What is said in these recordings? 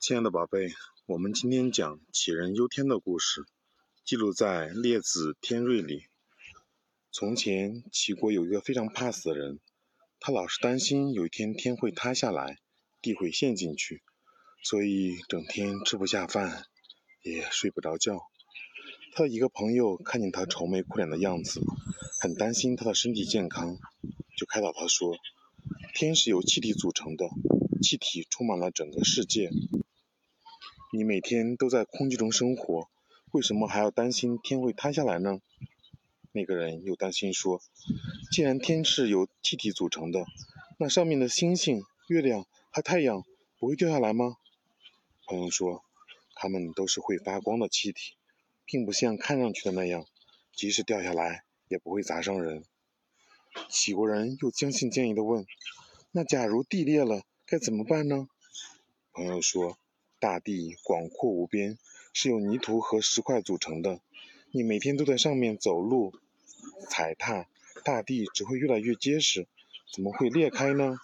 亲爱的宝贝，我们今天讲杞人忧天的故事，记录在《列子·天瑞》里。从前，齐国有一个非常怕死的人，他老是担心有一天天会塌下来，地会陷进去，所以整天吃不下饭，也睡不着觉。他的一个朋友看见他愁眉苦脸的样子，很担心他的身体健康，就开导他说：“天是由气体组成的，气体充满了整个世界。”你每天都在空气中生活，为什么还要担心天会塌下来呢？那个人又担心说：“既然天是由气体组成的，那上面的星星、月亮和太阳不会掉下来吗？”朋友说：“它们都是会发光的气体，并不像看上去的那样，即使掉下来也不会砸伤人。”齐国人又将信将疑地问：“那假如地裂了，该怎么办呢？”朋友说。大地广阔无边，是由泥土和石块组成的。你每天都在上面走路、踩踏，大地只会越来越结实，怎么会裂开呢？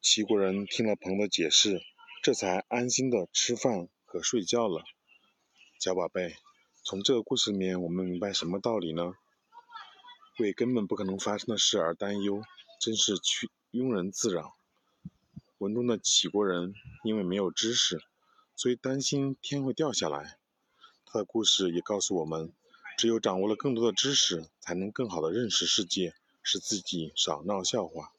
齐国人听了鹏的解释，这才安心的吃饭和睡觉了。小宝贝，从这个故事里面，我们明白什么道理呢？为根本不可能发生的事而担忧，真是去庸人自扰。文中的杞国人因为没有知识，所以担心天会掉下来。他的故事也告诉我们，只有掌握了更多的知识，才能更好的认识世界，使自己少闹笑话。